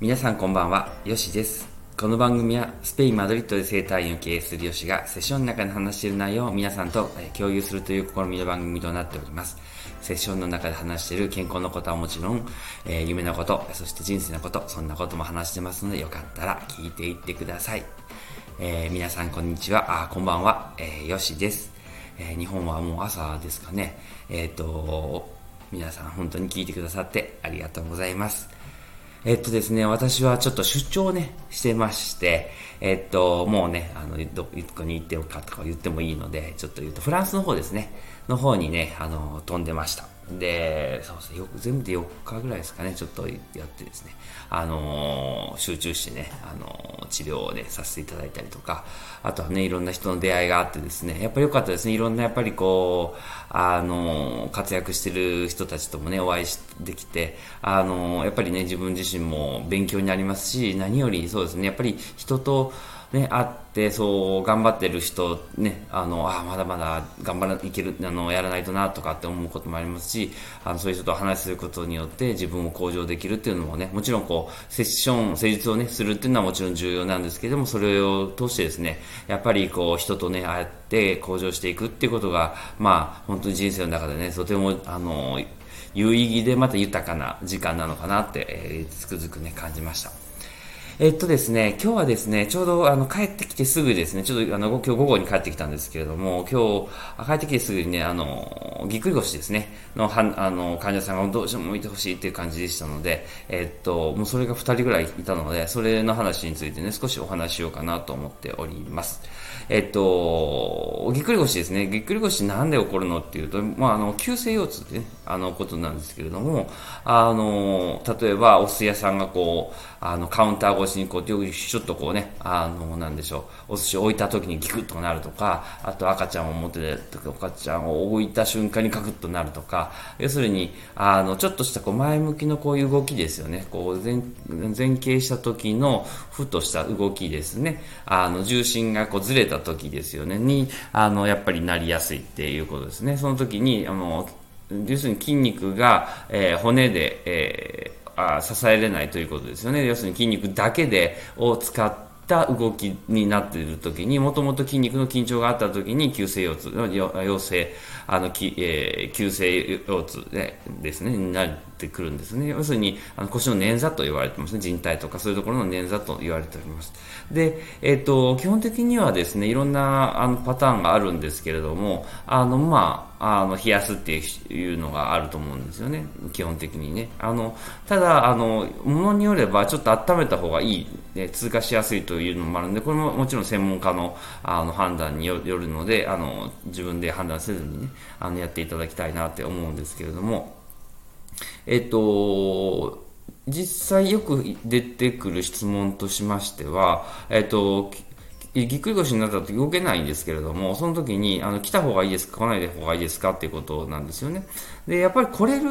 皆さんこんばんは、よしです。この番組はスペイン・マドリッドで生態院を経営するよしがセッションの中で話している内容を皆さんと共有するという試みの番組となっております。セッションの中で話している健康のことはもちろん、えー夢のこと、そして人生のこと、そんなことも話してますのでよかったら聞いていってください。えー皆さんこんにちは、あこんばんは、えーよしです。えー日本はもう朝ですかね。えっ、と、皆さん本当に聞いてくださってありがとうございます。えっとですね、私はちょっと出張をね、してまして、えっと、もうね、あの、どこに行ってよかとか言ってもいいので、ちょっと言うと、フランスの方ですね、の方にね、あの、飛んでました。で、そうですね、よく全部で4日ぐらいですかね、ちょっとやってですね、あの集中してね、あの治療をね、させていただいたりとか、あとはね、いろんな人の出会いがあってですね、やっぱり良かったですね、いろんなやっぱりこう、あの活躍してる人たちともね、お会いできて、あのやっぱりね、自分自身も勉強になりますし、何よりそうですね、やっぱり人と、ね、会って、そう、頑張ってる人、ね、あの、あまだまだ頑張らいける、あの、やらないとな、とかって思うこともありますし、あの、そういう人と話することによって自分を向上できるっていうのもね、もちろんこう、セッション、施術をね、するっていうのはもちろん重要なんですけども、それを通してですね、やっぱりこう、人とね、会って向上していくっていうことが、まあ、本当に人生の中でね、とても、あの、有意義でまた豊かな時間なのかなって、えー、つくづくね、感じました。えっとですね、今日はですね、ちょうどあの帰ってきてすぐですね、ちょっとあの今日午後に帰ってきたんですけれども、今日帰ってきてすぐにね、あの、ぎっくり腰ですね、のはあの患者さんがどうしても見てほしいっていう感じでしたので、えっと、もうそれが2人ぐらいいたので、それの話についてね、少しお話ししようかなと思っております。えっと、ぎっくり腰ですね、ぎっくり腰なんで起こるのっていうと、まあ、あの、急性腰痛ってね、あのことなんですけれども、あの、例えばお寿司屋さんがこう、あの、カウンター越しにこう、ちょっとこうね、あの、なんでしょう、お寿司を置いた時にギクッとなるとか、あと赤ちゃんを持ってて、赤ちゃんを置いた瞬間にカクッとなるとか、要するに、あの、ちょっとしたこう前向きのこういう動きですよね。こう前、前傾した時のふっとした動きですね。あの、重心がこうずれた時ですよね。に、あの、やっぱりなりやすいっていうことですね。その時に、あの、要するに筋肉が、えー、骨で、えーあ支えれないということですよね。要するに筋肉だけでを使った動きになっているときに、もともと筋肉の緊張があったときに、急性腰痛、陽性、あの、きえー、急性腰痛ですね、になってくるんですね。要するに、あの腰の捻挫と言われてますね。人体とかそういうところの捻挫と言われております。で、えっ、ー、と、基本的にはですね、いろんなあのパターンがあるんですけれども、あの、まあ、あの、冷やすっていうのがあると思うんですよね。基本的にね。あの、ただ、あの、ものによれば、ちょっと温めた方がいい、ね、通過しやすいというのもあるんで、これももちろん専門家のあの判断によるので、あの、自分で判断せずにね、あの、やっていただきたいなって思うんですけれども、えっと、実際よく出てくる質問としましては、えっと、ぎっくり腰になった時動けないんですけれども、その時に、あの、来た方がいいですか来ない方がいいですかっていうことなんですよね。で、やっぱり来れる、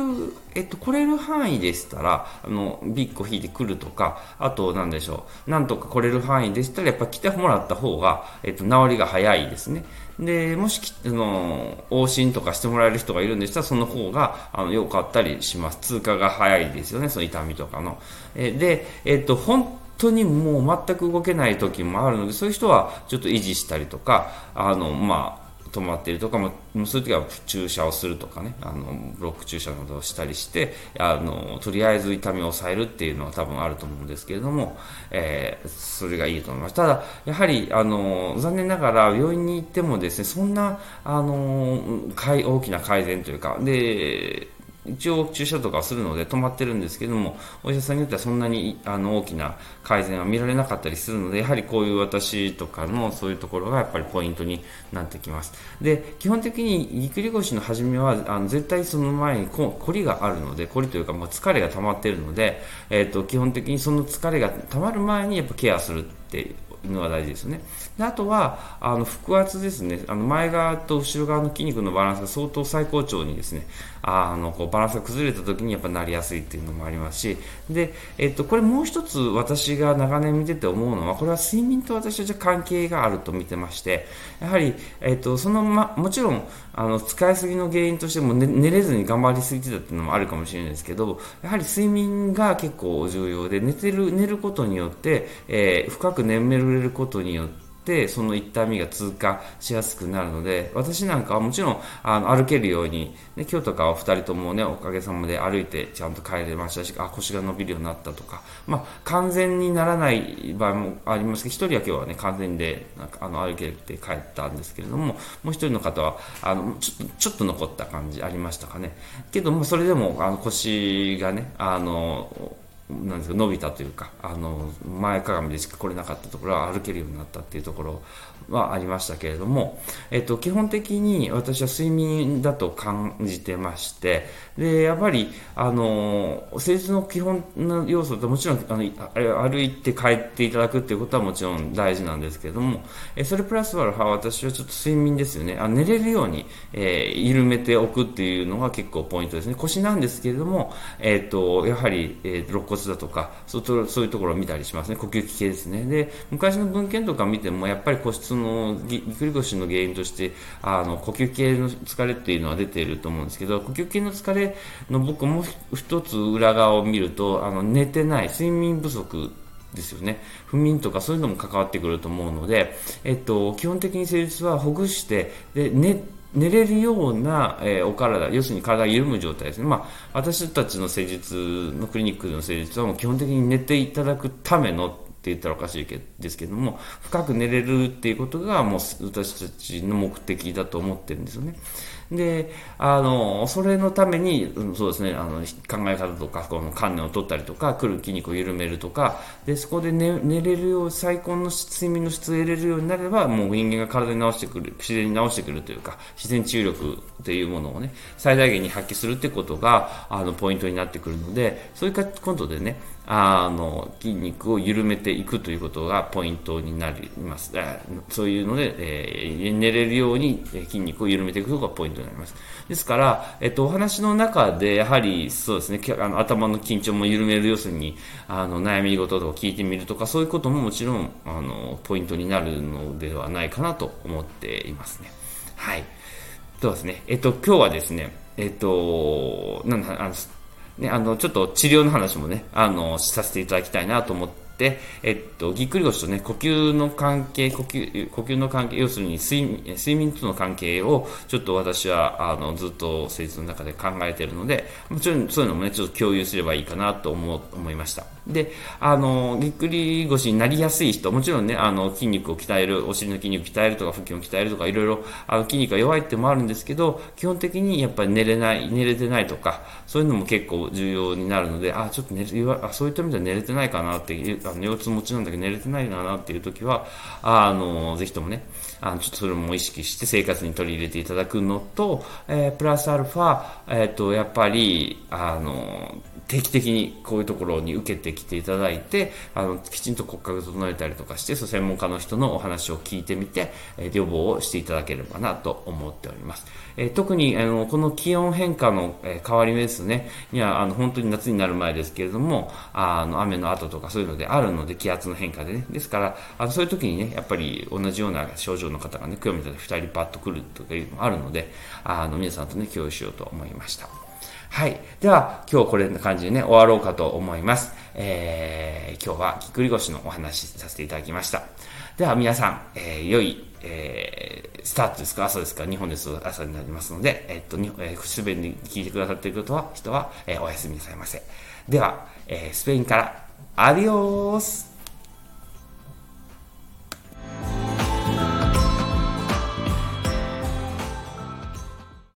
えっと、来れる範囲でしたら、あの、ビッグ引いてくるとか、あと、なんでしょう、なんとか来れる範囲でしたら、やっぱ来てもらった方が、えっと、治りが早いですね。で、もし、あの、往診とかしてもらえる人がいるんでしたら、その方が、あの、良かったりします。通過が早いですよね、その痛みとかの。えで、えっと、本当にもう全く動けない時もあるので、そういう人はちょっと維持したりとか、あの、まあ、止まっているとかも、そういう時は注射をするとかね、あの、ブロック注射などをしたりして、あの、とりあえず痛みを抑えるっていうのは多分あると思うんですけれども、えー、それがいいと思います。ただ、やはり、あの、残念ながら病院に行ってもですね、そんな、あの、大きな改善というか、で、一応注射とかするので止まってるんですけども、お医者さんによってはそんなにあの大きな改善は見られなかったりするので、やはりこういう私とかのそういうところがやっぱりポイントになってきます。で、基本的にぎっくり腰の初めは、あの絶対その前にこ凝りがあるので、凝りというか、まあ、疲れが溜まってるので、えっ、ー、と、基本的にその疲れが溜まる前にやっぱケアするってのが大事ですよね。であとは、あの、腹圧ですね。あの、前側と後ろ側の筋肉のバランスが相当最高潮にですね、あの、こう、バランスが崩れた時にやっぱなりやすいっていうのもありますし、で、えっと、これもう一つ私が長年見てて思うのは、これは睡眠と私はじゃ関係があると見てまして、やはり、えっと、そのま、もちろん、あの、使いすぎの原因としても、ね、寝れずに頑張りすぎてたっていうのもあるかもしれないですけど、やはり睡眠が結構重要で、寝てる、寝ることによって、えー、深く眠れることによって、っその痛みが通過しやすくなるので私なんかはもちろんあの歩けるように、ね、今日とかは2人ともねおかげさまで歩いてちゃんと帰れましたしあ腰が伸びるようになったとか、まあ、完全にならない場合もありますけど1人は今日はね完全でなんかあの歩けて帰ったんですけれどももう1人の方はあのちょちょっと残った感じありましたかね。けどもそれでもあの腰がねあのなんですか伸びたというかあの前かがみでしか来れなかったところは歩けるようになったっていうところはありましたけれども、えっと、基本的に私は睡眠だと感じてましてでやっぱりあの施術の基本の要素ってもちろんあの歩いて帰っていただくっていうことはもちろん大事なんですけれどもえそれプラスアルファ私はちょっと睡眠ですよね。あ寝れるように、えー、緩めておくっていうのが結構ポイントですね。腰なんですけれども、えっとやはり、えー、だとかそうそういうところを見たりしますね呼吸器系ですねで昔の文献とか見てもやっぱり個室のぎっくり腰の原因としてあの呼吸系の疲れっていうのは出ていると思うんですけど呼吸系の疲れの僕も一つ裏側を見るとあの寝てない睡眠不足ですよね。不眠とかそういうのも関わってくると思うので、えっと、基本的に施術はほぐして、で、寝、寝れるような、えー、お体、要するに体が緩む状態ですね。まあ、私たちの施術のクリニックの施術はもう基本的に寝ていただくためのって言ったらおかしいけですけども、深く寝れるっていうことがもう私たちの目的だと思ってるんですよね。で、あの、それのために、うんそうですね、あの、考え方とか、この観念を取ったりとか、来る筋肉を緩めるとか、で、そこで寝寝れるよう、最高の睡眠の質を得れるようになれば、もう人間が体に直してくる、自然に直してくるというか、自然治癒力というものをね、最大限に発揮するってことが、あの、ポイントになってくるので、そういったことでね、あの筋肉を緩めていくということがポイントになります。そういうので、えー、寝れるように筋肉を緩めていくことがポイントになります。ですから、えっと、お話の中で、やはり、そうですね、あの頭の緊張も緩める、要するに、あの、悩み事とか聞いてみるとか、そういうことももちろん、あの、ポイントになるのではないかなと思っていますね。はい。そうですね。えっと、今日はですね、えっと、なんだ、あの、ね、あの、ちょっと治療の話もね、あの、させていただきたいなと思って、えっと、ぎっくり腰とね、呼吸の関係、呼吸、呼吸の関係、要するに睡眠、睡眠との関係を、ちょっと私は、あの、ずっと施術の中で考えているので、もちろんそういうのもね、ちょっと共有すればいいかなと思、思いました。で、あの、ぎっくり腰になりやすい人、もちろんね、あの、筋肉を鍛える、お尻の筋肉を鍛えるとか、腹筋を鍛えるとか、いろいろ、あの、筋肉が弱いってもあるんですけど、基本的にやっぱり寝れない、寝れてないとか、そういうのも結構重要になるので、あ、ちょっと寝あそういった意味では寝れてないかなっていう、あの腰痛持ちなんだけど寝れてないなっていう時は、あの、ぜひともね、あの、ちょっとそれも意識して生活に取り入れていただくのと、えー、プラスアルファ、えっ、ー、と、やっぱり、あの、定期的にこういうところに受けてきていただいて、あの、きちんと骨格整えたりとかして、そ専門家の人のお話を聞いてみて、え予防をしていただければなと思っております。え特に、あの、この気温変化の、え変わり目ですね、には、あの、本当に夏になる前ですけれども、あの、雨の後とかそういうのであるので、気圧の変化でね。ですから、あのそういう時にね、やっぱり同じような症状の方がね、今日みたいに2人パッと来るとかいうのもあるので、あの、皆さんとね、共有しようと思いました。はい。では、今日これな感じでね、終わろうかと思います。えー、今日はぎっくり腰のお話しさせていただきました。では皆さん、えー、良い、えー、スタートですか？朝ですか？日本です朝になりますので、え、っと、にえー、すべに聞いてくださっていることは、人は、えー、おやすみなさいませ。では、えー、スペインから、Adiós.